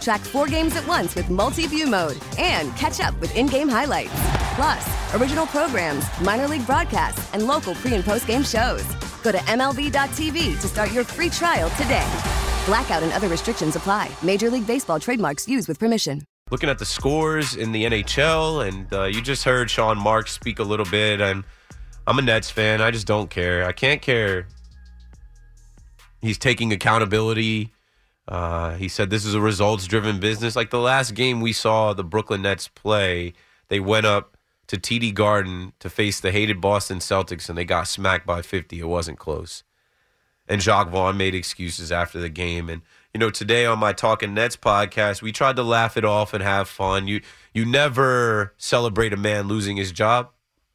Track four games at once with multi view mode and catch up with in game highlights. Plus, original programs, minor league broadcasts, and local pre and post game shows. Go to MLB.tv to start your free trial today. Blackout and other restrictions apply. Major League Baseball trademarks used with permission. looking at the scores in the NHL, and uh, you just heard Sean Marks speak a little bit. I'm I'm a Nets fan. I just don't care. I can't care. He's taking accountability. Uh, he said this is a results driven business. Like the last game we saw the Brooklyn Nets play, they went up to TD Garden to face the hated Boston Celtics, and they got smacked by 50. It wasn't close. And Jacque Vaughn made excuses after the game. And you know, today on my Talking Nets podcast, we tried to laugh it off and have fun. You you never celebrate a man losing his job.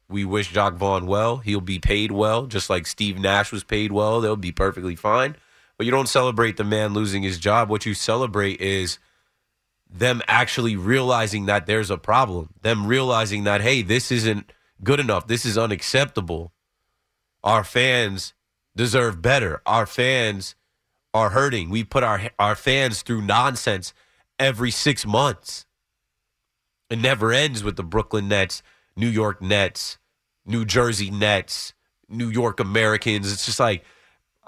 We wish Jacque Vaughn well. He'll be paid well, just like Steve Nash was paid well. They'll be perfectly fine. But you don't celebrate the man losing his job. What you celebrate is them actually realizing that there's a problem. Them realizing that, hey, this isn't good enough. This is unacceptable. Our fans deserve better. Our fans are hurting. We put our our fans through nonsense every six months. It never ends with the Brooklyn Nets, New York Nets, New Jersey Nets, New York Americans. It's just like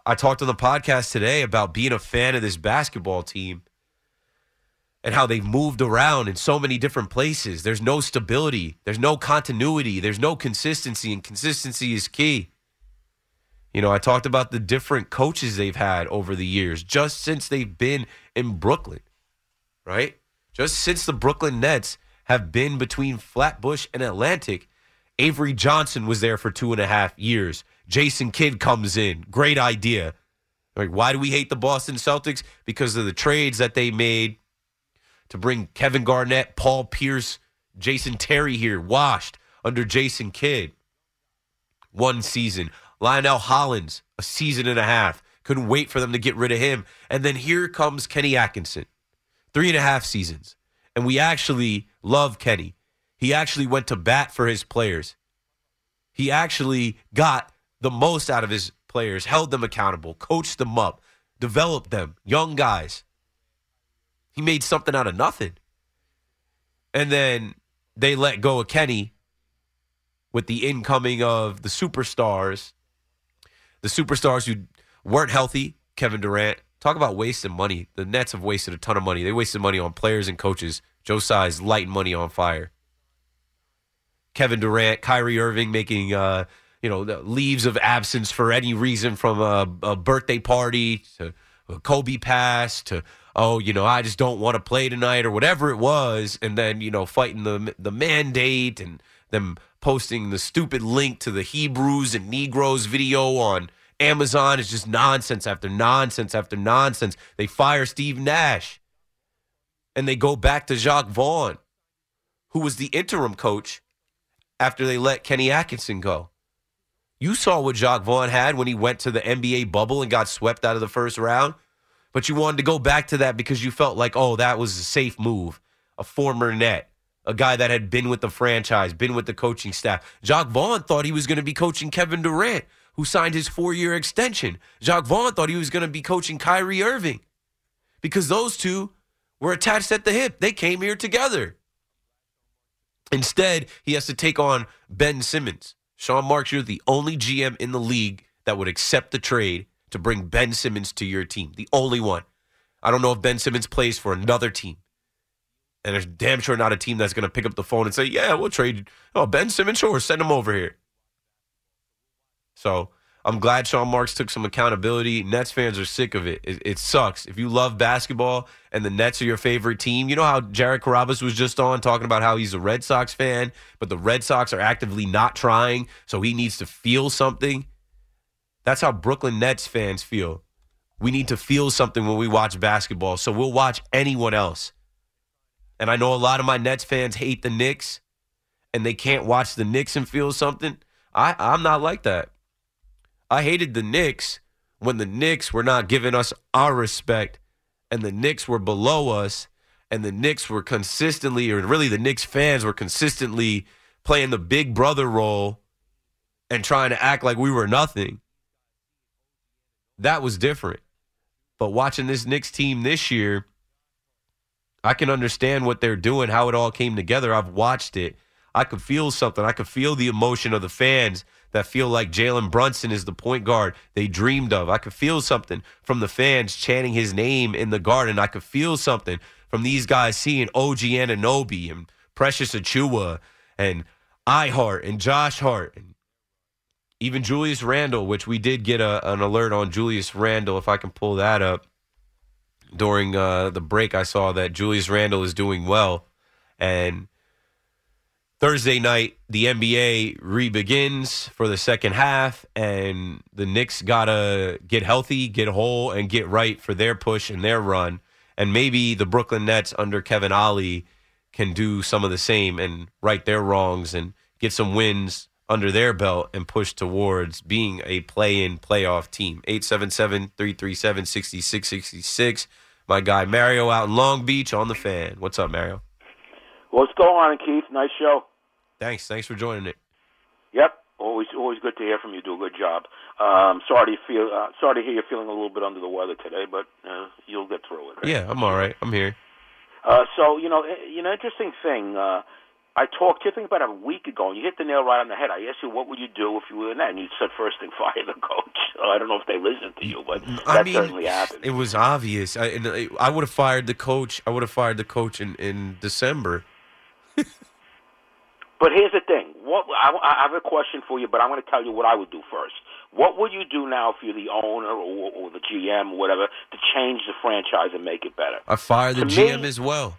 I talked on the podcast today about being a fan of this basketball team and how they've moved around in so many different places. There's no stability, there's no continuity, there's no consistency, and consistency is key. You know, I talked about the different coaches they've had over the years just since they've been in Brooklyn, right? Just since the Brooklyn Nets have been between Flatbush and Atlantic. Avery Johnson was there for two and a half years. Jason Kidd comes in. Great idea. Like, why do we hate the Boston Celtics? Because of the trades that they made to bring Kevin Garnett, Paul Pierce, Jason Terry here, washed under Jason Kidd. One season. Lionel Hollins, a season and a half. Couldn't wait for them to get rid of him. And then here comes Kenny Atkinson. Three and a half seasons. And we actually love Kenny. He actually went to bat for his players. He actually got the most out of his players, held them accountable, coached them up, developed them, young guys. He made something out of nothing. And then they let go of Kenny with the incoming of the superstars, the superstars who weren't healthy, Kevin Durant. Talk about wasting money. The Nets have wasted a ton of money. They wasted money on players and coaches. Joe Tsai's lighting money on fire. Kevin Durant, Kyrie Irving making uh, you know the leaves of absence for any reason from a, a birthday party to a Kobe pass to oh you know I just don't want to play tonight or whatever it was, and then you know fighting the the mandate and them posting the stupid link to the Hebrews and Negroes video on Amazon is just nonsense after nonsense after nonsense. They fire Steve Nash and they go back to Jacque Vaughn, who was the interim coach after they let Kenny Atkinson go. You saw what Jacque Vaughn had when he went to the NBA bubble and got swept out of the first round, but you wanted to go back to that because you felt like, oh, that was a safe move. A former net, a guy that had been with the franchise, been with the coaching staff. Jacque Vaughn thought he was going to be coaching Kevin Durant, who signed his four year extension. Jacque Vaughn thought he was going to be coaching Kyrie Irving because those two were attached at the hip. They came here together. Instead, he has to take on Ben Simmons. Sean Marks, you're the only GM in the league that would accept the trade to bring Ben Simmons to your team. The only one. I don't know if Ben Simmons plays for another team. And there's damn sure not a team that's going to pick up the phone and say, yeah, we'll trade. Oh, Ben Simmons, sure, send him over here. So I'm glad Sean Marks took some accountability. Nets fans are sick of it. it. It sucks. If you love basketball and the Nets are your favorite team, you know how Jared Carrabis was just on talking about how he's a Red Sox fan, but the Red Sox are actively not trying, so he needs to feel something. That's how Brooklyn Nets fans feel. We need to feel something when we watch basketball, so we'll watch anyone else. And I know a lot of my Nets fans hate the Knicks and they can't watch the Knicks and feel something. I, I'm not like that. I hated the Knicks when the Knicks were not giving us our respect and the Knicks were below us and the Knicks were consistently, or really the Knicks fans were consistently playing the big brother role and trying to act like we were nothing. That was different. But watching this Knicks team this year, I can understand what they're doing, how it all came together. I've watched it. I could feel something. I could feel the emotion of the fans that feel like Jalen Brunson is the point guard they dreamed of. I could feel something from the fans chanting his name in the garden. I could feel something from these guys seeing OG Anunoby and Precious Achiuwa and iHeart and Josh Hart and even Julius Randle, which we did get a, an alert on Julius Randle, if I can pull that up. During uh, the break, I saw that Julius Randle is doing well. And Thursday night, the NBA re-begins for the second half, and the Knicks gotta get healthy, get whole, and get right for their push and their run. And maybe the Brooklyn Nets under Kevin Ollie can do some of the same and right their wrongs and get some wins under their belt and push towards being a play-in playoff team. 877-337-6666. My guy Mario out in Long Beach on the fan. What's up, Mario? What's going on, Keith? Nice show. Thanks. Thanks for joining it. Yep. Always, always good to hear from you. Do a good job. Um, sorry to feel, uh, sorry to hear you're feeling a little bit under the weather today, but uh, you'll get through it. Right? Yeah, I'm all right. I'm here. Uh, so you know, eh, you know, interesting thing. Uh, I talked to you, I think about a week ago, and you hit the nail right on the head. I asked you, what would you do if you were in that? And you said, first thing, fire the coach. I don't know if they listened to you, but I that mean, certainly happened. It was obvious. I, I- I would have fired the coach. I would have fired the coach in, in December. But here's the thing. What I, I have a question for you, but I'm going to tell you what I would do first. What would you do now if you're the owner or, or the GM or whatever to change the franchise and make it better? I fire the To GM me- as well.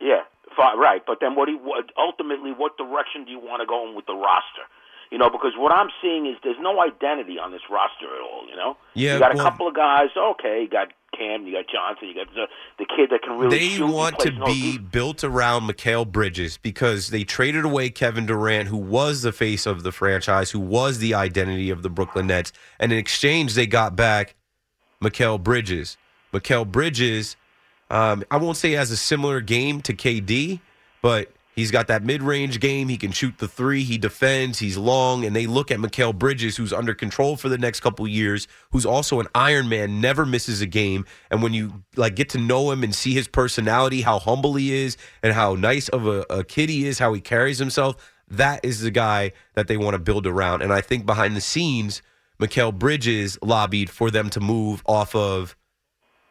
Yeah, right. But then, what? Do you, what ultimately, what direction do you want to go in with the roster? You know, because what I'm seeing is there's no identity on this roster at all. You know, Yeah, you got a well- couple of guys. Okay, you got Cam, you got Johnson, you got the, the kid that can really They want to be built around Mikal Bridges because they traded away Kevin Durant, who was the face of the franchise, who was the identity of the Brooklyn Nets. And in exchange, they got back Mikal Bridges. Mikal Bridges, um, I won't say has a similar game to KD, but he's got that mid range game. He can shoot the three, he defends, he's long. And they look at Mikal Bridges, who's under control for the next couple years, who's also an Iron Man, never misses a game. And when you like get to know him and see his personality, how humble he is, and how nice of a, a kid he is, how he carries himself, that is the guy that they want to build around. And I think behind the scenes, Mikal Bridges lobbied for them to move off of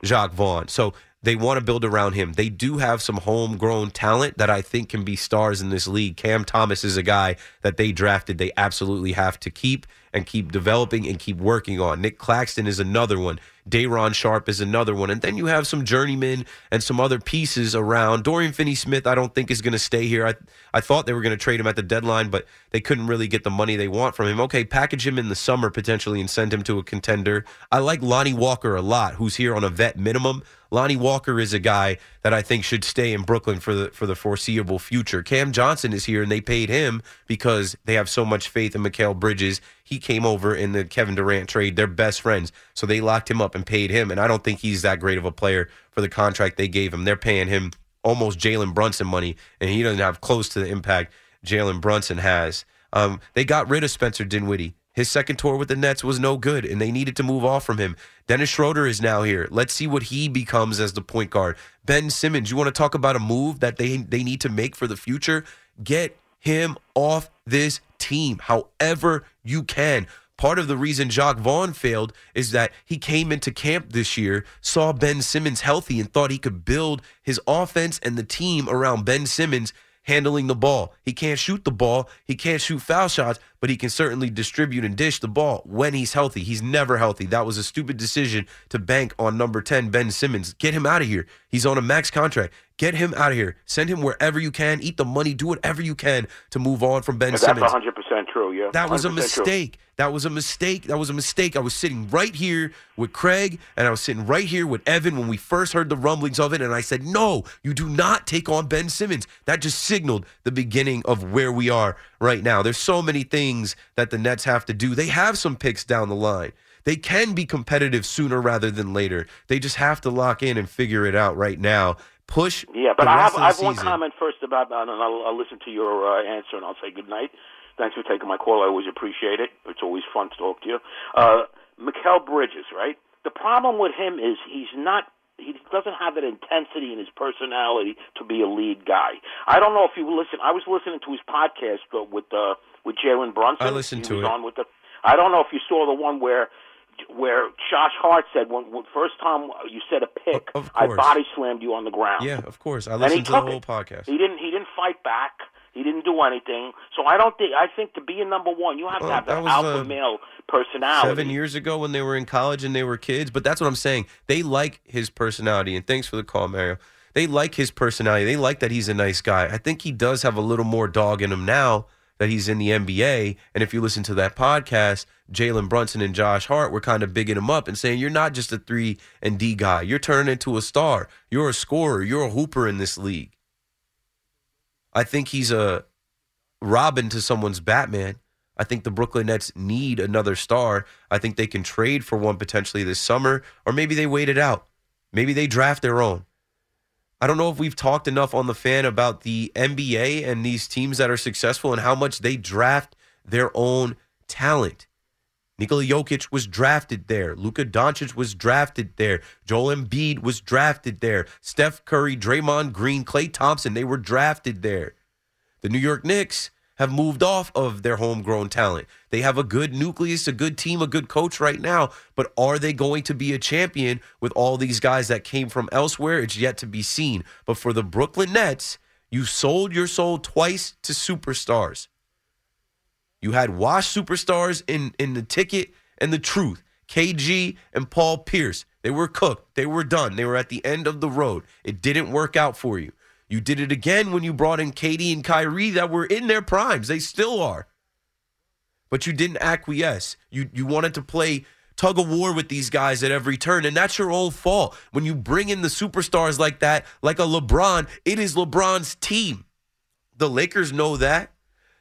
Jacque Vaughn. So they want to build around him. They do have some homegrown talent that I think can be stars in this league. Cam Thomas is a guy that they drafted. They absolutely have to keep and keep developing and keep working on. Nick Claxton is another one. Day'Ron Sharpe is another one. And then you have some journeymen and some other pieces around. Dorian Finney Smith, I don't think is going to stay here. I, I thought they were going to trade him at the deadline, but they couldn't really get the money they want from him. Okay, package him in the summer potentially and send him to a contender. I like Lonnie Walker a lot, who's here on a vet minimum. Lonnie Walker is a guy that I think should stay in Brooklyn for the for the foreseeable future. Cam Johnson is here, and they paid him because they have so much faith in Mikal Bridges. He came over in the Kevin Durant trade. They're best friends, so they locked him up and paid him. And I don't think he's that great of a player for the contract they gave him. They're paying him almost Jalen Brunson money, and he doesn't have close to the impact Jalen Brunson has. Um, they got rid of Spencer Dinwiddie. His second tour with the Nets was no good, and they needed to move off from him. Dennis Schroeder is now here. Let's see what he becomes as the point guard. Ben Simmons, you want to talk about a move that they they need to make for the future? Get him off this team, however you can. Part of the reason Jacque Vaughn failed is that he came into camp this year, saw Ben Simmons healthy, and thought he could build his offense and the team around Ben Simmons. Handling the ball. He can't shoot the ball. He can't shoot foul shots, but he can certainly distribute and dish the ball when he's healthy. He's never healthy. That was a stupid decision to bank on number 10, Ben Simmons. Get him out of here. He's on a max contract. Get him out of here. Send him wherever you can. Eat the money. Do whatever you can to move on from Ben Simmons. That's Simmons. 100 percent true. Yeah, That was a 100% true. mistake. That was a mistake. That was a mistake. I was sitting right here with Craig and I was sitting right here with Evan when we first heard the rumblings of it. And I said, no, you do not take on Ben Simmons. That just signaled the beginning of where we are right now. There's so many things that the Nets have to do. They have some picks down the line. They can be competitive sooner rather than later. They just have to lock in and figure it out right now. Push. Yeah, but I have, I have one comment first about that, and I'll, I'll listen to your uh, answer, and I'll say good night. Thanks for taking my call. I always appreciate it. It's always fun to talk to you. Uh, Mikal Bridges, right? The problem with him is he's not. He doesn't have that intensity in his personality to be a lead guy. I don't know if you listen. I was listening to his podcast with uh, with Jalen Brunson. I listened he to it. On with the. I don't know if you saw the one where where Josh Hart said when, when first time you said a pick, I body slammed you on the ground. Yeah, of course. I listened to the whole it. podcast. He didn't. He didn't fight back. He didn't do anything. So I don't think. I think to be a number one, you have Well, to have that that, was, alpha uh, male personality. seven years ago when they were in college and they were kids. But that's what I'm saying. They like his personality. And thanks for the call, Mario. They like his personality. They like that he's a nice guy. I think he does have a little more dog in him now that he's in the NBA. And if you listen to that podcast, Jalen Brunson and Josh Hart were kind of bigging him up and saying, You're not just a three and D guy. You're turning into a star. You're a scorer. You're a hooper in this league. I think he's a Robin to someone's Batman. I think the Brooklyn Nets need another star. I think they can trade for one potentially this summer, or maybe they wait it out. Maybe they draft their own. I don't know if we've talked enough on the fan about the NBA and these teams that are successful and how much they draft their own talent. Nikola Jokic was drafted there. Luka Doncic was drafted there. Joel Embiid was drafted there. Steph Curry, Draymond Green, Klay Thompson, they were drafted there. The New York Knicks have moved off of their homegrown talent. They have a good nucleus, a good team, a good coach right now, but are they going to be a champion with all these guys that came from elsewhere? It's yet to be seen. But for the Brooklyn Nets, you sold your soul twice to superstars. You had washed superstars in, in the ticket and the truth. KG and Paul Pierce. They were cooked. They were done. They were at the end of the road. It didn't work out for you. You did it again when you brought in KD and Kyrie that were in their primes. They still are. But you didn't acquiesce. You you wanted to play tug of war with these guys at every turn, and that's your own fault. When you bring in the superstars like that, like a LeBron, it is LeBron's team. The Lakers know that.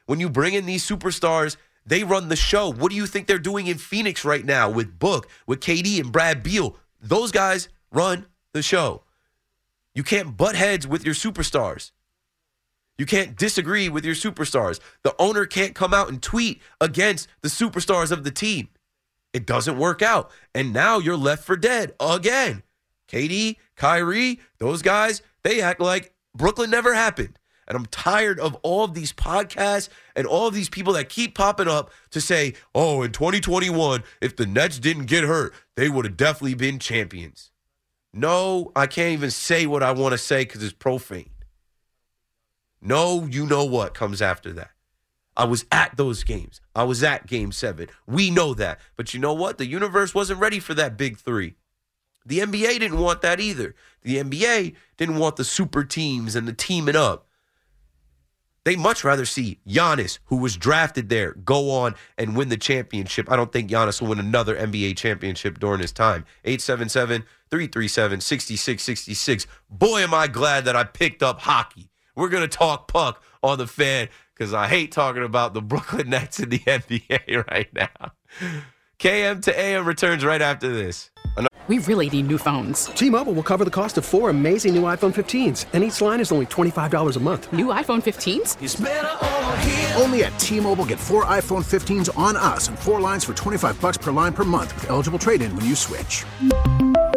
When you bring in these superstars, they run the show. What do you think they're doing in Phoenix right now with Book, with KD and Brad Beal? Those guys run the show. You can't butt heads with your superstars. You can't disagree with your superstars. The owner can't come out and tweet against the superstars of the team. It doesn't work out. And now you're left for dead again. KD, Kyrie, those guys, they act like Brooklyn never happened. And I'm tired of all of these podcasts and all of these people that keep popping up to say, oh, in 2021, if the Nets didn't get hurt, they would have definitely been champions. No, I can't even say what I want to say because it's profane. No, you know what comes after that. I was at those games. I was at game seven. We know that. But you know what? The universe wasn't ready for that big three. The NBA didn't want that either. The NBA didn't want the super teams and the teaming up. They much rather see Giannis, who was drafted there, go on and win the championship. I don't think Giannis will win another NBA championship during his time. 877 337 6666. Boy, am I glad that I picked up hockey. We're going to talk puck on the fan because I hate talking about the Brooklyn Nets in the NBA right now. KM to AM returns right after this. We really need new phones. T-Mobile will cover the cost of four amazing new iPhone 15s, and each line is only $25 a month. New iPhone 15s? Only at T-Mobile get four iPhone 15s on us and four lines for 25 bucks per line per month with eligible trade-in when you switch.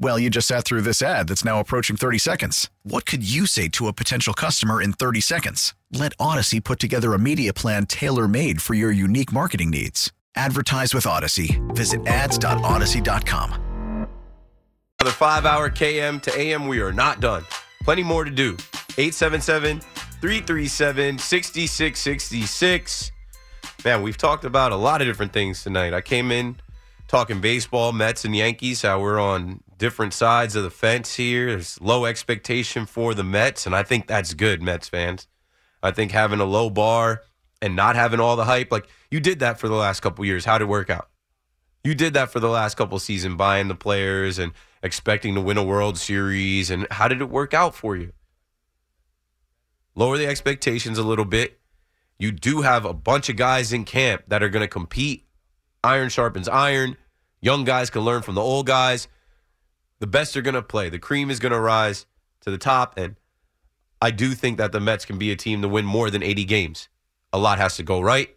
Well, you just sat through this ad that's now approaching 30 seconds. What could you say to a potential customer in 30 seconds? Let Audacy put together a media plan tailor made for your unique marketing needs. Advertise with Audacy. Visit ads.audacy.com. Another five hour KM to AM. We are not done. Plenty more to do. 877 337 6666. Man, we've talked about a lot of different things tonight. I came in talking baseball, Mets and Yankees, how we're on different sides of the fence here. There's low expectation for the Mets, and I think that's good, Mets fans. I think having a low bar and not having all the hype, like you did that for the last couple years. How did it work out? You did that for the last couple season, buying the players and expecting to win a World Series. And how did it work out for you? Lower the expectations a little bit. You do have a bunch of guys in camp that are going to compete. Iron sharpens iron. Young guys can learn from the old guys the best are going to play. The cream is going to rise to the top. And I do think that the Mets can be a team to win more than 80 games. A lot has to go right.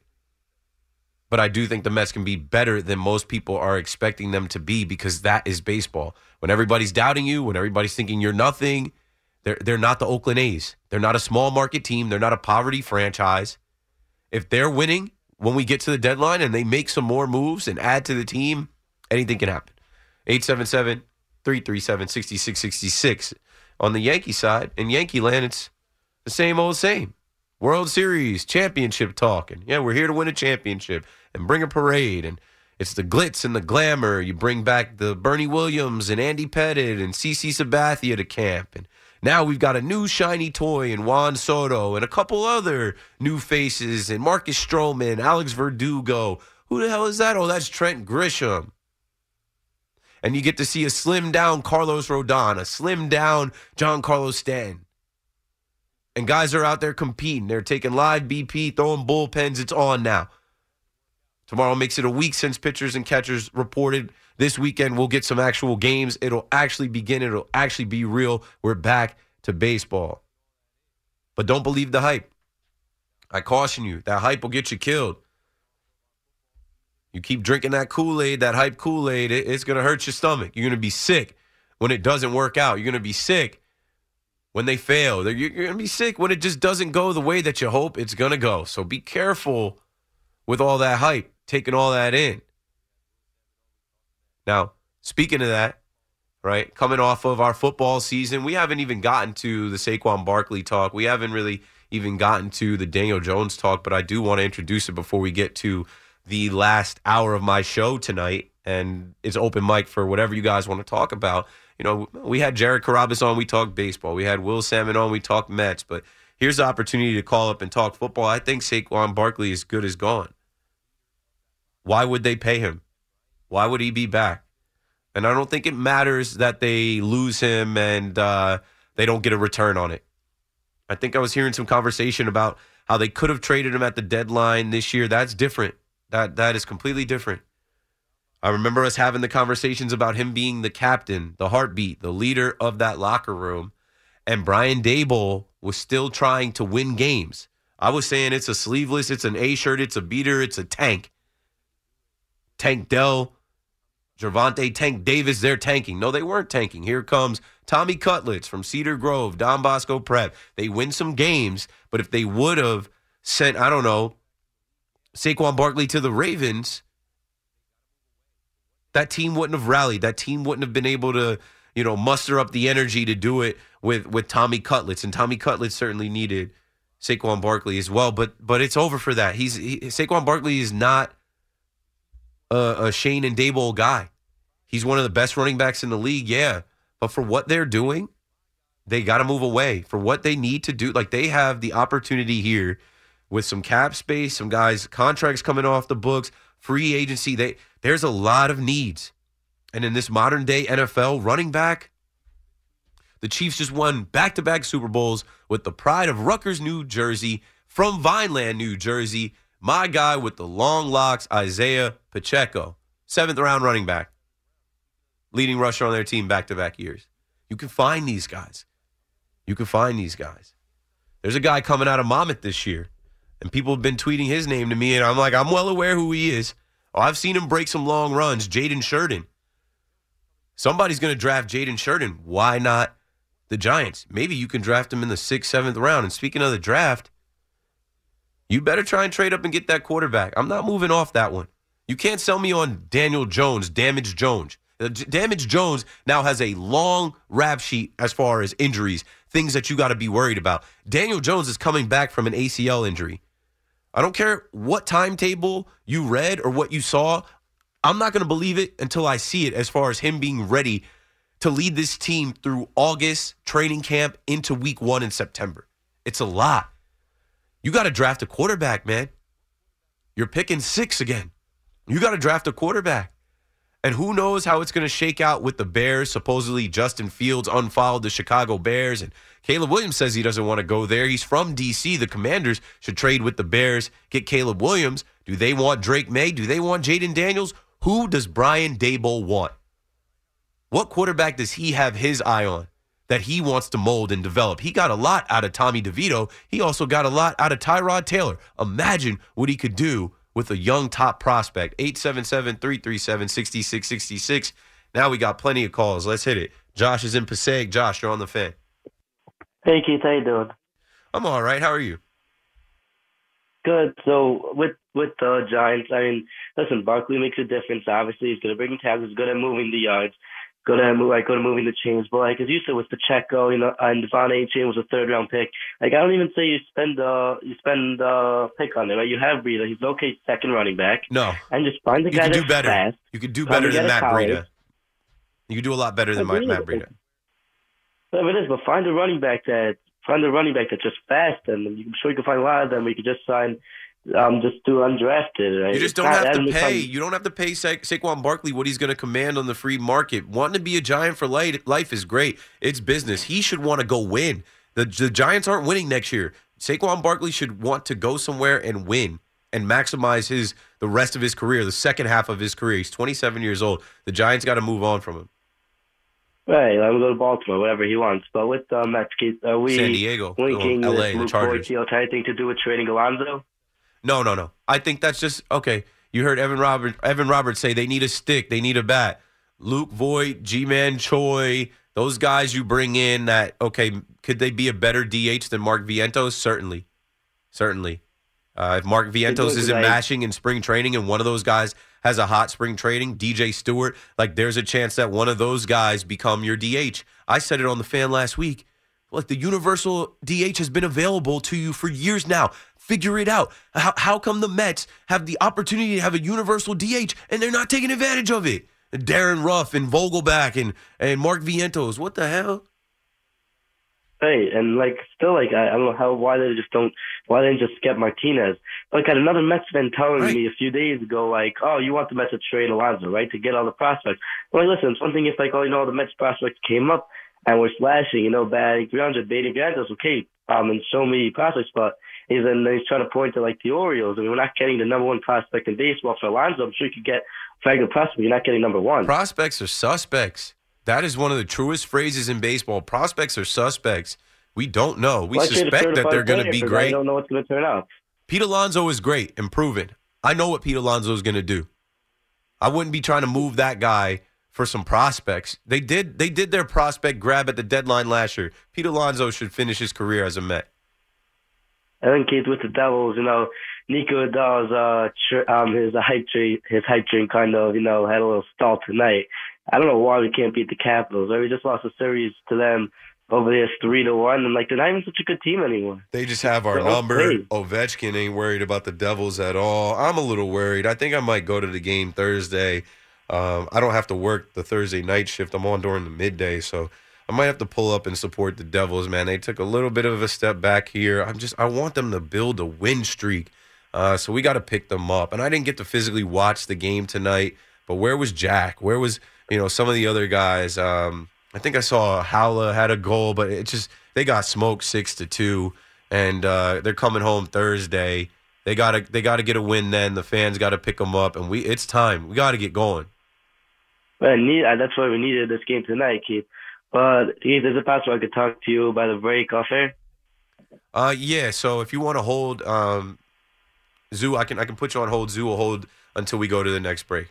But I do think the Mets can be better than most people are expecting them to be because that is baseball. When everybody's doubting you, when everybody's thinking you're nothing, they're, they're not the Oakland A's. They're not a small market team. They're not a poverty franchise. If they're winning when we get to the deadline and they make some more moves and add to the team, anything can happen. 877 337 6666. On the Yankee side, in Yankee land, it's the same old same. World Series, championship talking. Yeah, we're here to win a championship and bring a parade. And it's the glitz and the glamour. You bring back the Bernie Williams and Andy Pettitte and CC Sabathia to camp. And now we've got a new shiny toy in Juan Soto and a couple other new faces and Marcus Stroman, Alex Verdugo. Who the hell is that? Oh, that's Trent Grisham and you get to see a slim down Carlos Rodon, a slim down Giancarlo Stanton. And guys are out there competing. They're taking live BP, throwing bullpens. It's on now. Tomorrow makes it a week since pitchers and catchers reported. This weekend, we'll get some actual games. It'll actually begin. It'll actually be real. We're back to baseball. But don't believe the hype. I caution you, that hype will get you killed. You keep drinking that Kool Aid, that hype Kool Aid, it, it's going to hurt your stomach. You're going to be sick when it doesn't work out. You're going to be sick when they fail. You're going to be sick when it just doesn't go the way that you hope it's going to go. So be careful with all that hype, taking all that in. Now, speaking of that, right, coming off of our football season, we haven't even gotten to the Saquon Barkley talk. We haven't really even gotten to the Daniel Jones talk, but I do want to introduce it before we get to the last hour of my show tonight, and it's open mic for whatever you guys want to talk about. You know, we had Jared Carrabis on, we talked baseball. We had Will Sammon on, we talked Mets. But here's the opportunity to call up and talk football. I think Saquon Barkley is good as gone. Why would they pay him? Why would he be back? And I don't think it matters that they lose him and uh, they don't get a return on it. I think I was hearing some conversation about how they could have traded him at the deadline this year. That's different. That that is completely different. I remember us having the conversations about him being the captain, the heartbeat, the leader of that locker room, and Brian Daboll was still trying to win games. I was saying it's a sleeveless, it's an A shirt, it's a beater, it's a tank. Tank Dell, Gervonta Tank Davis, they're tanking. No, they weren't tanking. Here comes Tommy Cutlets from Cedar Grove, Don Bosco Prep. They win some games, but if they would have sent, I don't know, Saquon Barkley to the Ravens, that team wouldn't have rallied. That team wouldn't have been able to, you know, muster up the energy to do it with with Tommy Cutlets. And Tommy Cutlets certainly needed Saquon Barkley as well. But but it's over for that. He's he, Saquon Barkley is not a, a Schoen and Daboll guy. He's one of the best running backs in the league, yeah. But for what they're doing, they got to move away. For what they need to do, like they have the opportunity here with some cap space, some guys contracts coming off the books, free agency. They there's a lot of needs. And in this modern day NFL, running back, The Chiefs just won back to back Super Bowls with the pride of Rutgers, New Jersey, from Vineland, New Jersey. My guy with the long locks, Isaiah Pacheco, seventh round running back, leading rusher on their team back to back years. You can find these guys. You can find these guys. There's a guy coming out of Monmouth this year, and people have been tweeting his name to me, and I'm like, I'm well aware who he is. Oh, I've seen him break some long runs. Jaden Sheridan. Somebody's going to draft Jaden Sheridan. Why not the Giants? Maybe you can draft him in the sixth, seventh round. And speaking of the draft, you better try and trade up and get that quarterback. I'm not moving off that one. You can't sell me on Daniel Jones, Damage Jones. Uh, Damage Jones now has a long rap sheet as far as injuries, things that you got to be worried about. Daniel Jones is coming back from an ACL injury. I don't care what timetable you read or what you saw. I'm not going to believe it until I see it as far as him being ready to lead this team through August, training camp, into week one in September. It's a lot. You got to draft a quarterback, man. You're picking six again. You got to draft a quarterback. And who knows how it's going to shake out with the Bears. Supposedly, Justin Fields unfollowed the Chicago Bears, and Caleb Williams says he doesn't want to go there. He's from D.C. The Commanders should trade with the Bears, get Caleb Williams. Do they want Drake Maye? Do they want Jayden Daniels? Who does Brian Daboll want? What quarterback does he have his eye on that he wants to mold and develop? He got a lot out of Tommy DeVito. He also got a lot out of Tyrod Taylor. Imagine what he could do with a young top prospect. 877 337 6666. Now we got plenty of calls. Let's hit it. Josh is in Passaic. Josh, you're on the fan. Hey Keith, how you doing? I'm all right. How are you? Good. So with with the Giants, I mean, listen, Barkley makes a difference. Obviously, he's good at breaking tackles, he's good at moving the yards, good at move, like good at moving the chains. But like as you said with Pacheco, you know, and De'Von Achane was a third round pick. Like I don't even say you spend uh you spend uh pick on it. Right? You have Breida. He's okay second running back. No. And just find the You guy can do better. fast. You could do better than Matt college. Breida. You could do a lot better than Matt Breida. Whatever it is, but find a running back that find a running back that's just fast, and I'm sure you can find a lot of them. We could just sign, um, just do undrafted. Right? You just don't not- have to pay. You don't have to pay Sa- Saquon Barkley what he's going to command on the free market. Wanting to be a Giant for life, life is great. It's business. He should want to go win. The, the Giants aren't winning next year. Saquon Barkley should want to go somewhere and win and maximize his the rest of his career, the second half of his career. He's 27 years old. The Giants got to move on from him. Right, let him go to Baltimore, whatever he wants. But with um, Matt Keith, are we San Diego, linking LA, this the Luke Chargers. Boyd deal to anything to do with trading Alonso? No, no, no. I think that's just okay. You heard Evan Robert Evan Roberts say they need a stick, they need a bat. Luke Voit, G Man Choi, those guys you bring in that okay, could they be a better DH than Mark Vientos? Certainly. Certainly. Uh, if Mark Vientos isn't mashing in spring training and one of those guys has a hot spring training, DJ Stewart, like there's a chance that one of those guys become your DH. I said it on the fan last week. Like the universal DH has been available to you for years now. Figure it out. How, how come the Mets have the opportunity to have a universal DH and they're not taking advantage of it? Darin Ruf and Vogelbach and, and Mark Vientos. What the hell? Right, and like still like I, I don't know how why they just don't why they didn't just get Martinez. Like I had another Mets fan telling Right. me a few days ago, like, oh, you want the Mets to trade Alonso, right, to get all the prospects. I'm like, listen, it's one thing if like, oh, you know, the Mets prospects came up and were slashing, you know, batting 300, batting 300, okay, um, and show me prospects, but he's and then he's trying to point to like the Orioles. I mean, we're not getting the number one prospect in baseball for Alonso. I'm sure you could get a good prospect. You're not getting number one. Prospects are suspects. That is one of the truest phrases in baseball. Prospects are suspects. We don't know. We suspect that they're going to be great. I don't know what's going to turn out. Pete Alonso is great and proven. I know what Pete Alonso is going to do. I wouldn't be trying to move that guy for some prospects. They did they did their prospect grab at the deadline last year. Pete Alonso should finish his career as a Met. I think Keith with the Devils, you know, Nico Adal's uh tr- um his hype train his hype train kind of, you know, had a little stall tonight. I don't know why we can't beat the Capitals. Right? We just lost a series to them over there three to one and like they're not even such a good team anymore. They just have our They're number. okay. Ovechkin ain't worried about the Devils at all. I'm a little worried. I think I might go to the game Thursday. Um, I don't have to work the Thursday night shift. I'm on during the midday, so I might have to pull up and support the Devils. Man, they took a little bit of a step back here. I'm just I want them to build a win streak. Uh, so we got to pick them up. And I didn't get to physically watch the game tonight. But where was Jack? Where was you know some of the other guys? Um, I think I saw Haula had a goal, but it just they got smoked six to two, and uh, they're coming home Thursday. They gotta they gotta get a win. Then the fans got to pick them up, and we it's time. We got to get going. Well, need, that's why we needed this game tonight, Keith. But Keith, is it possible I could talk to you by the break off air? Uh, yeah. So if you want to hold um, Zoo, I can I can put you on hold. Zoo will hold until we go to the next break.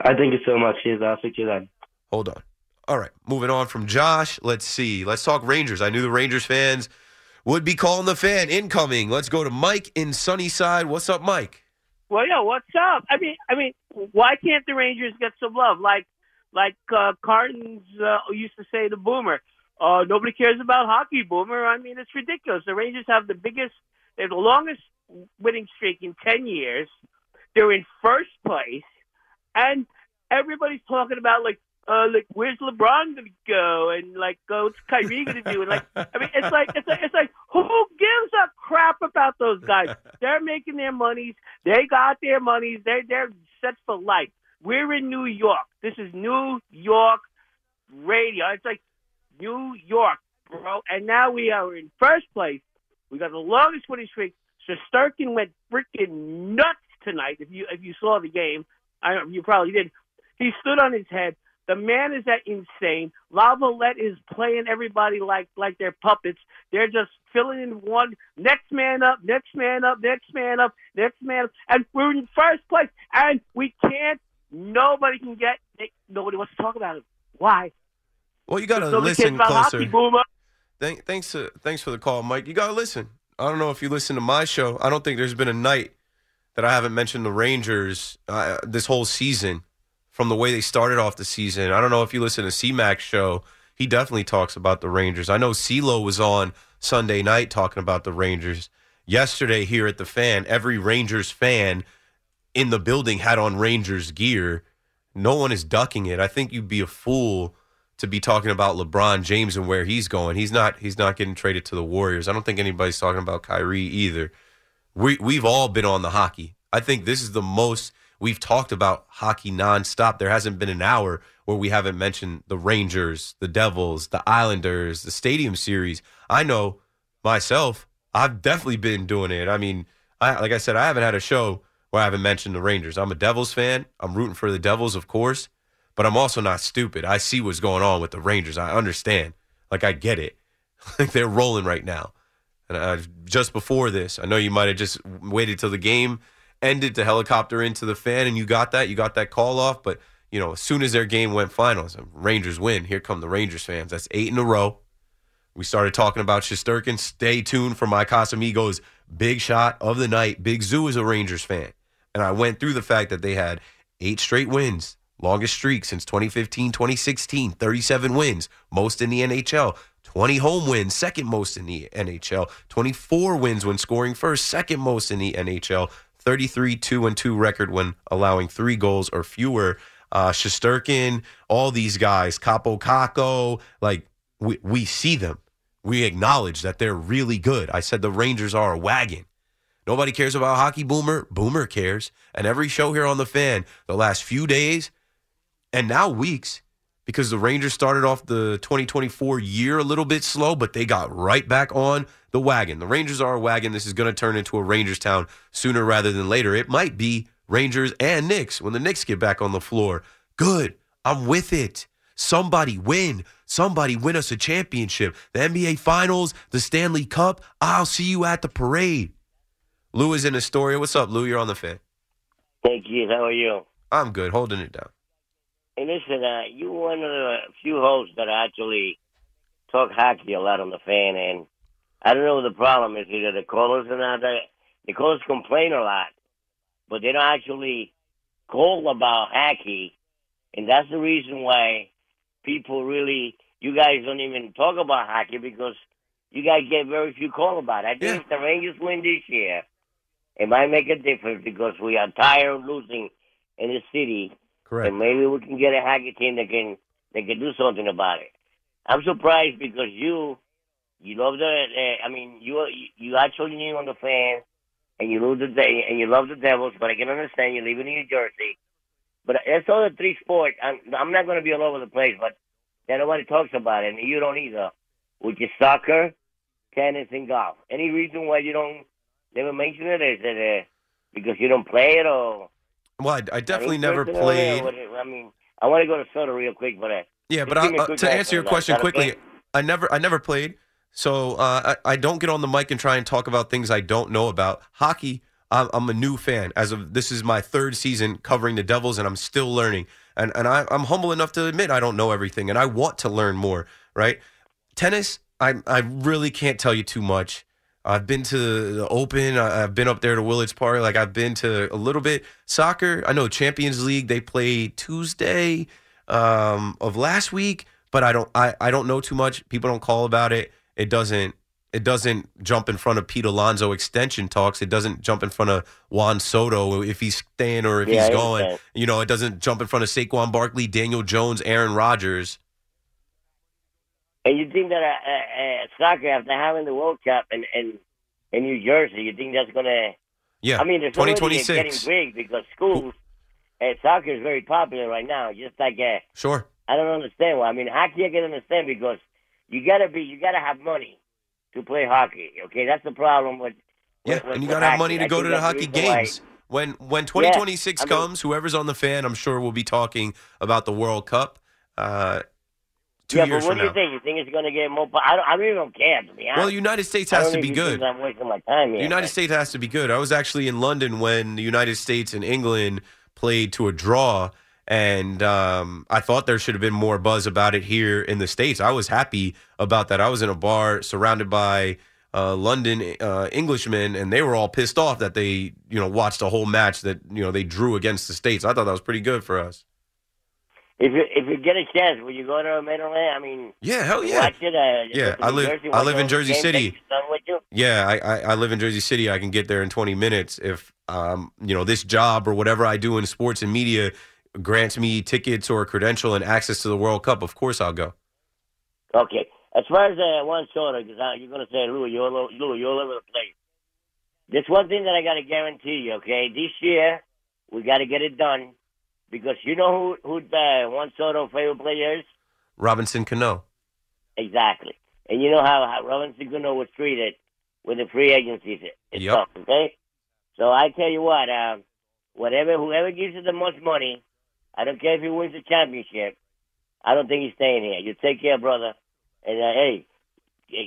I thank you so much, Keith. I'll speak to you then. Hold on. All right, moving on from Josh. Let's see. Let's talk Rangers. I knew the Rangers fans would be calling the fan incoming. Let's go to Mike in Sunnyside. What's up, Mike? Well, yeah, what's up? I mean, I mean, why can't the Rangers get some love? Like, like uh, Cartons uh, used to say to Boomer, uh, nobody cares about hockey, Boomer. I mean, it's ridiculous. The Rangers have the biggest, they have the longest winning streak in ten years. They're in first place, and everybody's talking about like, uh, like where's LeBron gonna go, and like, uh, what's Kyrie gonna do? And like, I mean, it's like, it's like, it's like, who gives a crap about those guys? They're making their monies. They got their monies. They're they're set for life. We're in New York. This is New York radio. It's like New York, bro. And now we are in first place. We got the longest winning streak. So Sturkin went freaking nuts tonight. If you if you saw the game, I you probably did. He stood on his head. The man is that insane. Laviolette is playing everybody like like they're puppets. They're just filling in one next man up, next man up, next man up, next man up, and we're in first place. And we can't. Nobody can get. Nobody wants to talk about it. Why? Well, you got to listen closer. Thank, thanks, uh, thanks for the call, Mike. You got to listen. I don't know if you listen to my show. I don't think there's been a night that I haven't mentioned the Rangers uh, this whole season from the way they started off the season. I don't know if you listen to C-Mac's show. He definitely talks about the Rangers. I know CeeLo was on Sunday night talking about the Rangers. Yesterday here at the fan, every Rangers fan in the building had on Rangers gear. No one is ducking it. I think you'd be a fool to be talking about LeBron James and where he's going. He's not he's not getting traded to the Warriors. I don't think anybody's talking about Kyrie either. We we've all been on the hockey. I think this is the most we've talked about hockey nonstop. There hasn't been an hour where we haven't mentioned the Rangers, the Devils, the Islanders, the Stadium Series. I know myself, I've definitely been doing it. I mean, I like I said, I haven't had a show where I haven't mentioned the Rangers. I'm a Devils fan. I'm rooting for the Devils, of course, but I'm also not stupid. I see what's going on with the Rangers. I understand. Like I get it. Like they're rolling right now. And uh, just before this, I know you might have just waited till the game ended to helicopter into the fan, and you got that. You got that call off. But you know, as soon as their game went finals, Rangers win. Here come the Rangers fans. That's eight in a row. We started talking about Shesterkin. Stay tuned for my Casamigos big shot of the night. Big Zoo is a Rangers fan. And I went through the fact that they had eight straight wins, longest streak since 2015, 2016, 37 wins, most in the NHL. 20 home wins, second most in the NHL. 24 wins when scoring first, second most in the NHL. 33 2 and 2 record when allowing three goals or fewer. Uh, Shesterkin, all these guys, Kaapo Kakko, like we, we see them. We acknowledge that they're really good. I said the Rangers are a wagon. Nobody cares about hockey, Boomer. Boomer cares. And every show here on the fan, the last few days and now weeks, because the Rangers started off the 2024 year a little bit slow, but they got right back on the wagon. The Rangers are a wagon. This is going to turn into a Rangers town sooner rather than later. It might be Rangers and Knicks when the Knicks get back on the floor. Good. I'm with it. Somebody win. Somebody win us a championship. The NBA Finals, the Stanley Cup. I'll see you at the parade. Lou is in Astoria. What's up, Lou? You're on the fan. Thank you. How are you? I'm good. Holding it down. Hey, listen, uh, you one of the few hosts that actually talk hockey a lot on the fan, and I don't know what the problem is. Either the callers or not. The, the callers complain a lot, but they don't actually call about hockey, and that's the reason why people really, you guys don't even talk about hockey because you guys get very few call about it. I think if the Rangers win this year, it might make a difference because we are tired of losing in the city. Correct. And maybe we can get a hockey team that can that can do something about it. I'm surprised because you you love the uh, I mean you you actually knew on the fan and you love the day and you love the Devils, but I can understand you live in New Jersey. But that's all the three sports. I'm, I'm not going to be all over the place, but that nobody talks about it, and you don't either, which is soccer, tennis, and golf. Any reason why you don't never mention it? Is it uh, because you don't play it, or Well, I, I definitely any never played. or what it- I mean, I want to go to soda real quick, but uh, Yeah, but I, uh, to answer answer your question quickly. I never I never played, so uh, I, I don't get on the mic and try and talk about things I don't know about. Hockey, I'm, I'm a new fan. As of this is my third season covering the Devils, and I'm still learning. And and I, I'm humble enough to admit I don't know everything, and I want to learn more. Right? Tennis, I I really can't tell you too much. I've been to the Open. I- I've been up there to Willits Park. Like I've been to a little bit. Soccer, I know Champions League. They play Tuesday um, of last week, but I don't. I, I don't know too much. People don't call about it. It doesn't. It doesn't jump in front of Pete Alonso extension talks. It doesn't jump in front of Juan Soto if he's staying or if Yeah, he's going. You know, it doesn't jump in front of Saquon Barkley, Daniel Jones, Aaron Rodgers. And you think that uh, uh, uh, soccer, after having the World Cup in, in, in New Jersey, you think that's going to. Yeah, I mean, it's already 2026. getting big because schools, uh, soccer is very popular right now. Just like, uh, Sure. I don't understand why. I mean, hockey I can understand because you got to be, you got to have money to play hockey. Okay, that's the problem with. Yeah, with- and you got to have money to I go to the hockey why- games. When when 2026 I mean- comes, whoever's on the fan, I'm sure we'll be talking about the World Cup. Uh, two yeah, years but what do you now. think? You think it's going to get more? I don't. I really don't care to be honest. Well, the United States has to be good. I'm wasting my time The. United States has to be good. I was actually in London when the United States and England played to a draw, and um, I thought there should have been more buzz about it here in the states. I was happy about that. I was in a bar surrounded by uh, London uh, Englishmen, and they were all pissed off that they, you know, watched a whole match that you know they drew against the states. I thought that was pretty good for us. If you if you get a chance, will you go to Midland? I mean, Yeah, hell yeah. Watch it. Uh, Yeah, I live- Jersey, I live in Jersey City. take with you. Yeah, I, I, I live in Jersey City. I can get there in 20 minutes if um, you know this job or whatever I do in sports and media grants me tickets or a credential and access to the World Cup. Of course, I'll go. Okay. As far as uh, Juan Soto, because you're going to say, Lou, you're, all- Lou, you're all over the place. There's one thing that I got to guarantee you, okay? This year, we got to get it done because you know who, who uh, Juan Soto favorite player is? Robinson Cano. Exactly. And you know how, how Robinson Cano was treated with the free agencies and Yep. okay? So I tell you what, um, whatever, whoever gives you the most money, I don't care if he wins the championship, I don't think he's staying here. You take care, brother. And, uh, hey,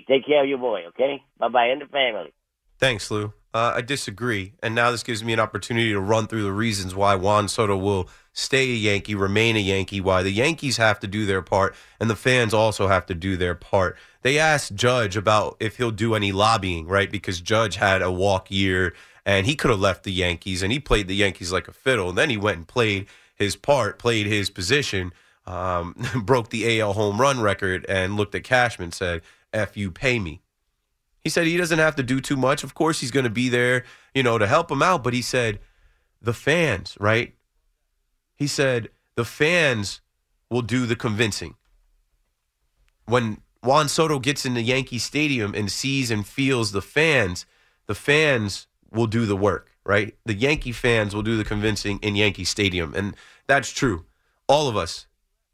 take care of your boy, okay? Bye-bye, and the family. Thanks, Lou. Uh, I disagree. And now this gives me an opportunity to run through the reasons why Juan Soto will stay a Yankee, remain a Yankee, why the Yankees have to do their part, and the fans also have to do their part. They asked Judge about if he'll do any lobbying, right? Because Judge had a walk year and he could have left the Yankees and he played the Yankees like a fiddle. And then he went and played his part, played his position, um, broke the AL home run record, and looked at Cashman said, F you, pay me. He said he doesn't have to do too much. Of course, he's going to be there, you know, to help him out. But he said, the fans, right? He said, the fans will do the convincing. When Juan Soto gets in the Yankee Stadium and sees and feels the fans, the fans will do the work, right? The Yankee fans will do the convincing in Yankee Stadium. And that's true. All of us,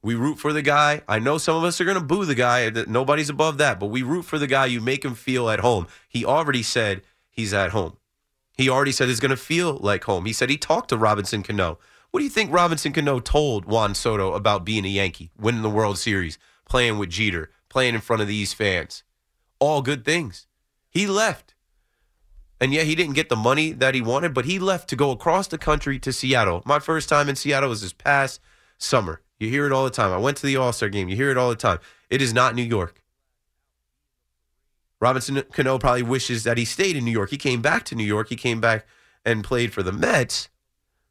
we root for the guy. I know some of us are going to boo the guy. Nobody's above that, but we root for the guy. You make him feel at home. He already said he's at home. He already said it's going to feel like home. He said he talked to Robinson Cano. What do you think Robinson Cano told Juan Soto about being a Yankee, winning the World Series, playing with Jeter, playing in front of these fans? All good things. He left. And yeah, he didn't get the money that he wanted, but he left to go across the country to Seattle. My first time in Seattle was this past summer. You hear it all the time. I went to the All Star game. You hear it all the time. It is not New York. Robinson Cano probably wishes that he stayed in New York. He came back to New York. He came back and played for the Mets.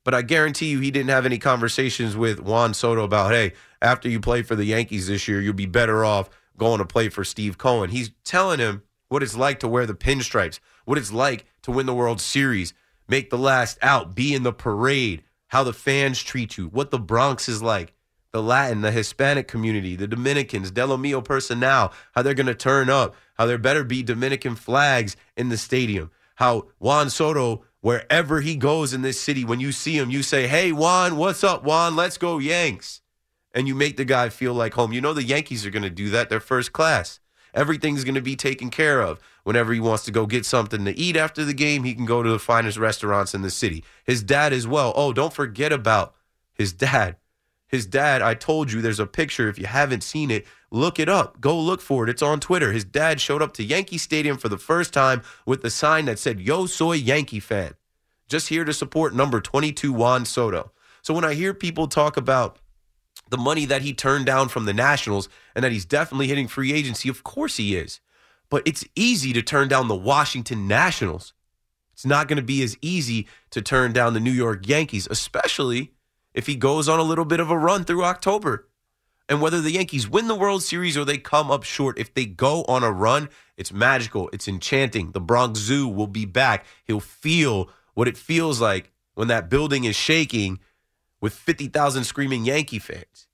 But I guarantee you, he didn't have any conversations with Juan Soto about, hey, after you play for the Yankees this year, you'll be better off going to play for Steve Cohen. He's telling him what it's like to wear the pinstripes, what it's like to win the World Series, make the last out, be in the parade, how the fans treat you, what the Bronx is like, the Latin, the Hispanic community, the Dominicans, Del Mio personnel, how they're going to turn up, how there better be Dominican flags in the stadium, how Juan Soto, wherever he goes in this city, when you see him, you say, hey, Juan, what's up, Juan? Let's go, Yanks. and you make the guy feel like home. You know the Yankees are going to do that. They're first class. Everything's going to be taken care of. Whenever he wants to go get something to eat after the game, he can go to the finest restaurants in the city. His dad as well. Oh, don't forget about his dad. His dad, I told you there's a picture. If you haven't seen it, look it up. Go look for it. It's on Twitter. His dad showed up to Yankee Stadium for the first time with the sign that said, Yo soy Yankee fan. Just here to support number 22 Juan Soto. So when I hear people talk about the money that he turned down from the Nationals and that he's definitely hitting free agency, of course he is. But it's easy to turn down the Washington Nationals. It's not going to be as easy to turn down the New York Yankees, especially if he goes on a little bit of a run through October. And whether the Yankees win the World Series or they come up short, if they go on a run, it's magical. It's enchanting. The Bronx Zoo will be back. He'll feel what it feels like when that building is shaking with 50,000 screaming Yankee fans.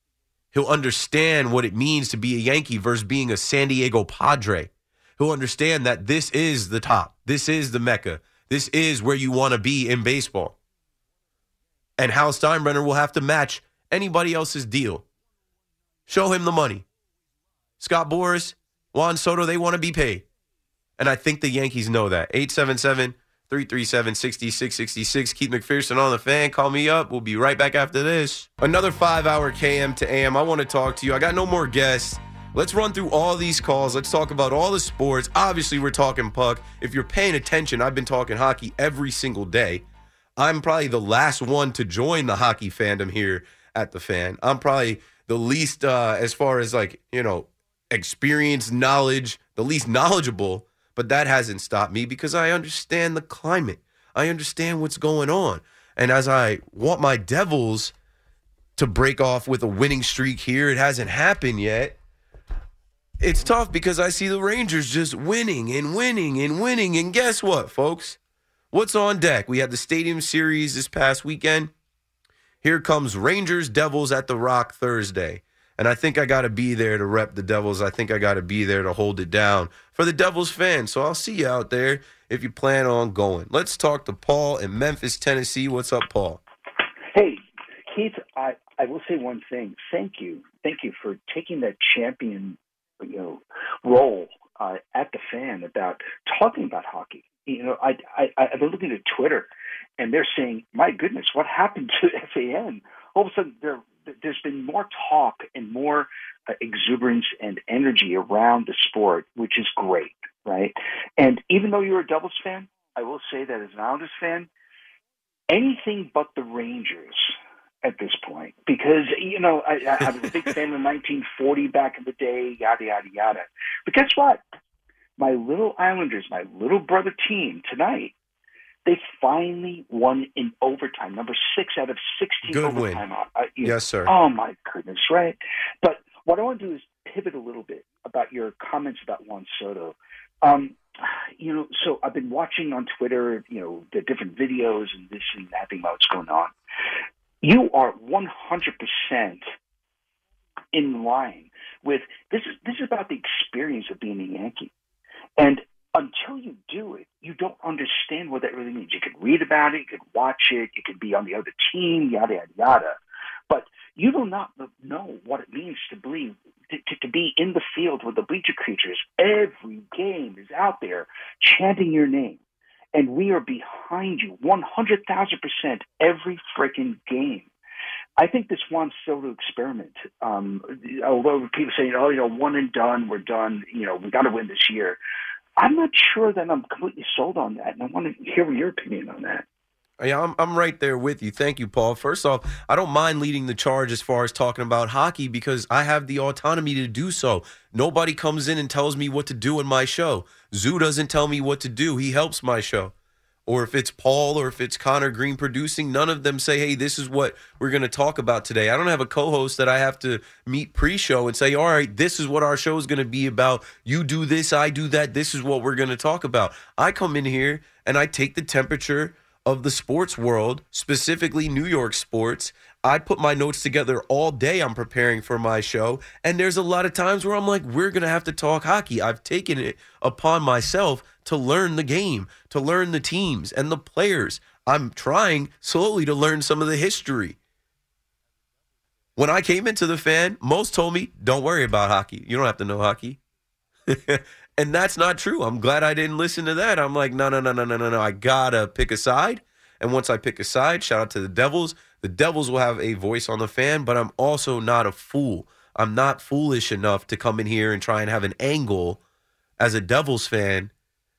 He'll understand what it means to be a Yankee versus being a San Diego Padre. He'll understand that this is the top. This is the Mecca. This is where you want to be in baseball. And Hal Steinbrenner will have to match anybody else's deal. Show him the money. Scott Boras, Juan Soto, they want to be paid. And I think the Yankees know that. 877 337 6666. Keith McPherson on the fan. Call me up. We'll be right back after this. Another five hour KM to AM. I want to talk to you. I got no more guests. Let's run through all these calls. Let's talk about all the sports. Obviously, we're talking puck. If you're paying attention, I've been talking hockey every single day. I'm probably the last one to join the hockey fandom here at the fan. I'm probably the least, uh, as far as like, you know, experience, knowledge, the least knowledgeable, but that hasn't stopped me because I understand the climate. I understand what's going on. And as I want my Devils to break off with a winning streak here, it hasn't happened yet. It's tough because I see the Rangers just winning and winning and winning. And guess what, folks? What's on deck? We had the Stadium Series this past weekend. Here comes Rangers Devils at the Rock Thursday. And I think I got to be there to rep the Devils. I think I got to be there to hold it down for the Devils fans. So I'll see you out there if you plan on going. Let's talk to Paul in Memphis, Tennessee. What's up, Paul? Hey, Keith, I, I will say one thing. Thank you. Thank you for taking that champion you know role uh, at the fan about talking about hockey. You know, I, I I've been looking at Twitter, and they're saying, "My goodness, what happened to FAN?" All of a sudden, there there's been more talk and more uh, exuberance and energy around the sport, which is great, right? And even though you're a Devils fan, I will say that as an Islanders fan, anything but the Rangers at this point because you know I, I was a big fan of 1940 back in the day, yada yada yada. But guess what? My little Islanders, my little brother team tonight, they finally won in overtime, number six out of 16 Good overtime. win. Uh, you know, Yes, sir. Oh my goodness, right? But what I want to do is pivot a little bit about your comments about Juan Soto. Um, you know, so I've been watching on Twitter, you know, the different videos and this and that thing about what's going on you are 100% in line with this is this is about the experience of being a Yankee. And until you do it, you don't understand what that really means. You could read about it, you could watch it, you could be on the other team, yada yada yada. But you do not know what it means to believe to, to, to be in the field with the bleacher creatures. Every game is out there chanting your name and we are behind you 100,000% every freaking game. I think this Juan Soto experiment, um, although people say, oh, you know, one and done, we're done, you know, we got to win this year. I'm not sure that I'm completely sold on that, and I want to hear your opinion on that. Yeah, I'm, I'm right there with you. Thank you, Paul. First off, I don't mind leading the charge as far as talking about hockey because I have the autonomy to do so. Nobody comes in and tells me what to do in my show. Zoo doesn't tell me what to do. He helps my show. Or if it's Paul or if it's Connor Green producing, none of them say, hey, this is what we're going to talk about today. I don't have a co host that I have to meet pre show and say, all right, this is what our show is going to be about. You do this, I do that. This is what we're going to talk about. I come in here and I take the temperature of the sports world, specifically New York sports. I put my notes together all day. I'm preparing for my show. And there's a lot of times where I'm like, we're going to have to talk hockey. I've taken it upon myself to learn the game, to learn the teams and the players. I'm trying slowly to learn some of the history. When I came into the fan, most told me, don't worry about hockey. You don't have to know hockey. and that's not true. I'm glad I didn't listen to that. I'm like, no, no, no, no, no, no, no. I gotta pick a side. And once I pick a side, shout out to the Devils. The Devils will have a voice on the fan, but I'm also not a fool. I'm not foolish enough to come in here and try and have an angle as a Devils fan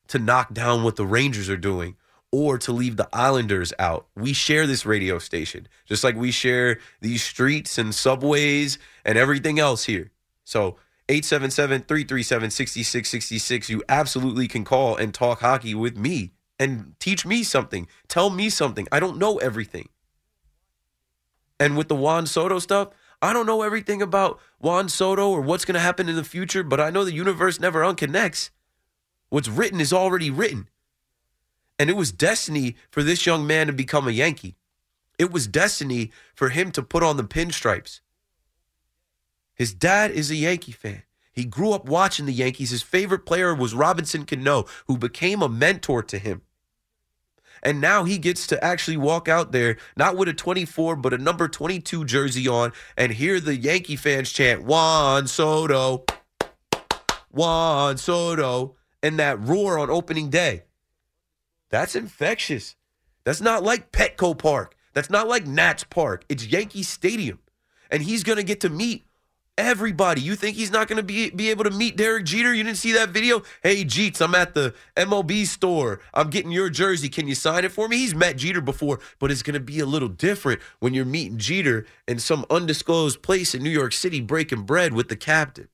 to knock down what the Rangers are doing or to leave the Islanders out. We share this radio station, just like we share these streets and subways and everything else here. So 877-337-6666, you absolutely can call and talk hockey with me and teach me something. Tell me something. I don't know everything. And with the Juan Soto stuff, I don't know everything about Juan Soto or what's going to happen in the future, but I know the universe never unconnects. What's written is already written. And it was destiny for this young man to become a Yankee. It was destiny for him to put on the pinstripes. His dad is a Yankee fan. He grew up watching the Yankees. His favorite player was Robinson Cano, who became a mentor to him. And now he gets to actually walk out there, not with a 24, but a number 22 jersey on, and hear the Yankee fans chant, Juan Soto, Juan Soto, and that roar on opening day. That's infectious. That's not like Petco Park. That's not like Nats Park. It's Yankee Stadium. And he's going to get to meet everybody. You think he's not going to be be able to meet Derek Jeter? You didn't see that video? Hey, Jeets, I'm at the MLB store. I'm getting your jersey. Can you sign it for me? He's met Jeter before, but it's going to be a little different when you're meeting Jeter in some undisclosed place in New York City breaking bread with the captain.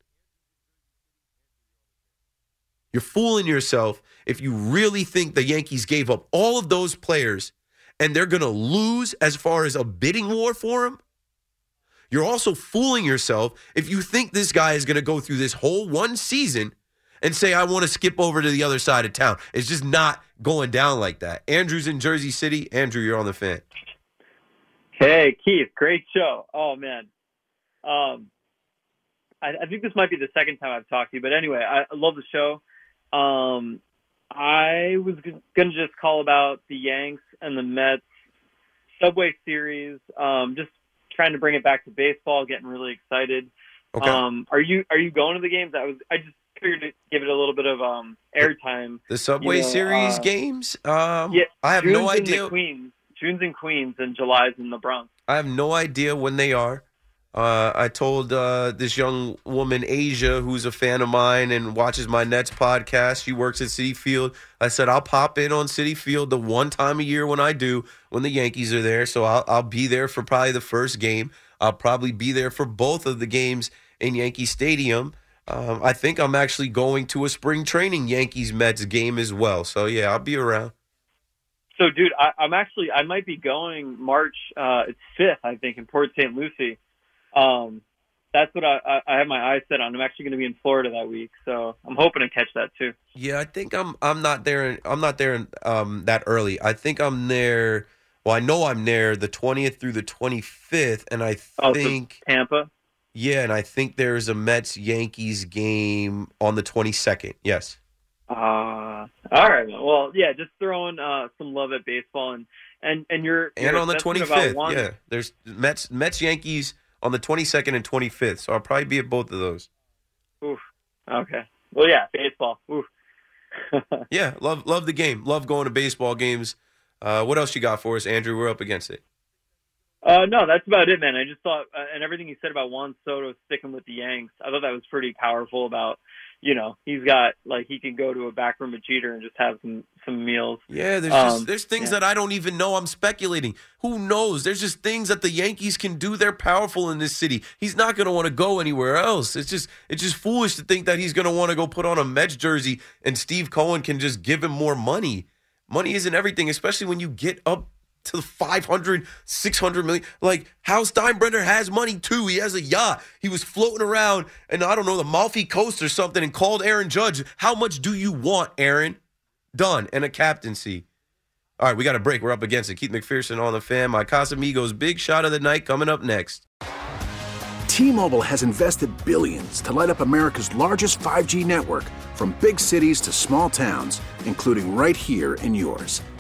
You're fooling yourself if you really think the Yankees gave up all of those players and they're going to lose as far as a bidding war for him. You're also fooling yourself if you think this guy is going to go through this whole one season and say, I want to skip over to the other side of town. It's just not going down like that. Andrew's in Jersey City. Andrew, you're on the fan. Hey, Keith, great show. Oh, man. Um, I, I think this might be the second time I've talked to you, but anyway, I, I love the show. Um, I was going to just call about the Yanks and the Mets Subway Series. Um, just trying to bring it back to baseball, getting really excited. Okay. Um, are you are you going to the games? I was I just figured to give it a little bit of um airtime. The Subway You know, Series uh, games? Um, yeah, I have June's no in idea. The Queens, June's in Queens, and July's in the Bronx. I have no idea when they are. Uh, I told uh, this young woman, Asia, who's a fan of mine and watches my Nets podcast. She works at Citi Field. I said I'll pop in on Citi Field the one time a year when I do, when the Yankees are there. So I'll, I'll be there for probably the first game. I'll probably be there for both of the games in Yankee Stadium. Um, I think I'm actually going to a spring training Yankees Mets game as well. So yeah, I'll be around. So, dude, I, I'm actually I might be going March. Uh, it's fifth, I think, in Port St. Lucie. Um, that's what I, I, I have my eyes set on. I'm actually going to be in Florida that week, so I'm hoping to catch that too. Yeah, I think I'm I'm not there. I'm not there um that early. I think I'm there. Well, I know I'm there the 20th through the 25th, and I Oh, so think Tampa. yeah, and I think there's a Mets Yankees game on the 22nd. Yes. Uh, all right. Well, yeah, just throwing uh, some love at baseball and and and you're And on the 25th, yeah, there's Mets Mets Yankees on the 22nd and 25th. So I'll probably be at both of those. Oof. Okay. Well, yeah, baseball. Oof. Yeah, love love the game. Love going to baseball games. Uh, what else you got for us, Andrew? We're up against it. Uh, no, that's about it, man. I just thought, uh, and everything you said about Juan Soto sticking with the Yanks, I thought that was pretty powerful. About, you know, he's got like he can go to a back room of Jeter and just have some some meals. Yeah, there's Um, just there's things yeah. that I don't even know. I'm speculating. Who knows? There's just things that the Yankees can do. They're powerful in this city. He's not going to want to go anywhere else. It's just it's just foolish to think that he's going to want to go put on a Mets jersey and Steve Cohen can just give him more money. Money isn't everything, especially when you get up to the 500, 600 million. Like Hal Steinbrenner has money too. He has a yacht. He was floating around and I don't know the Amalfi Coast or something and called Aaron Judge. How much do you want, Aaron? Done and a captaincy. All right, we got a break. We're up against it. Keith McPherson on the fan. My Casamigos big shot of the night coming up next. T-Mobile has invested billions to light up America's largest 5G network from big cities to small towns, including right here in yours.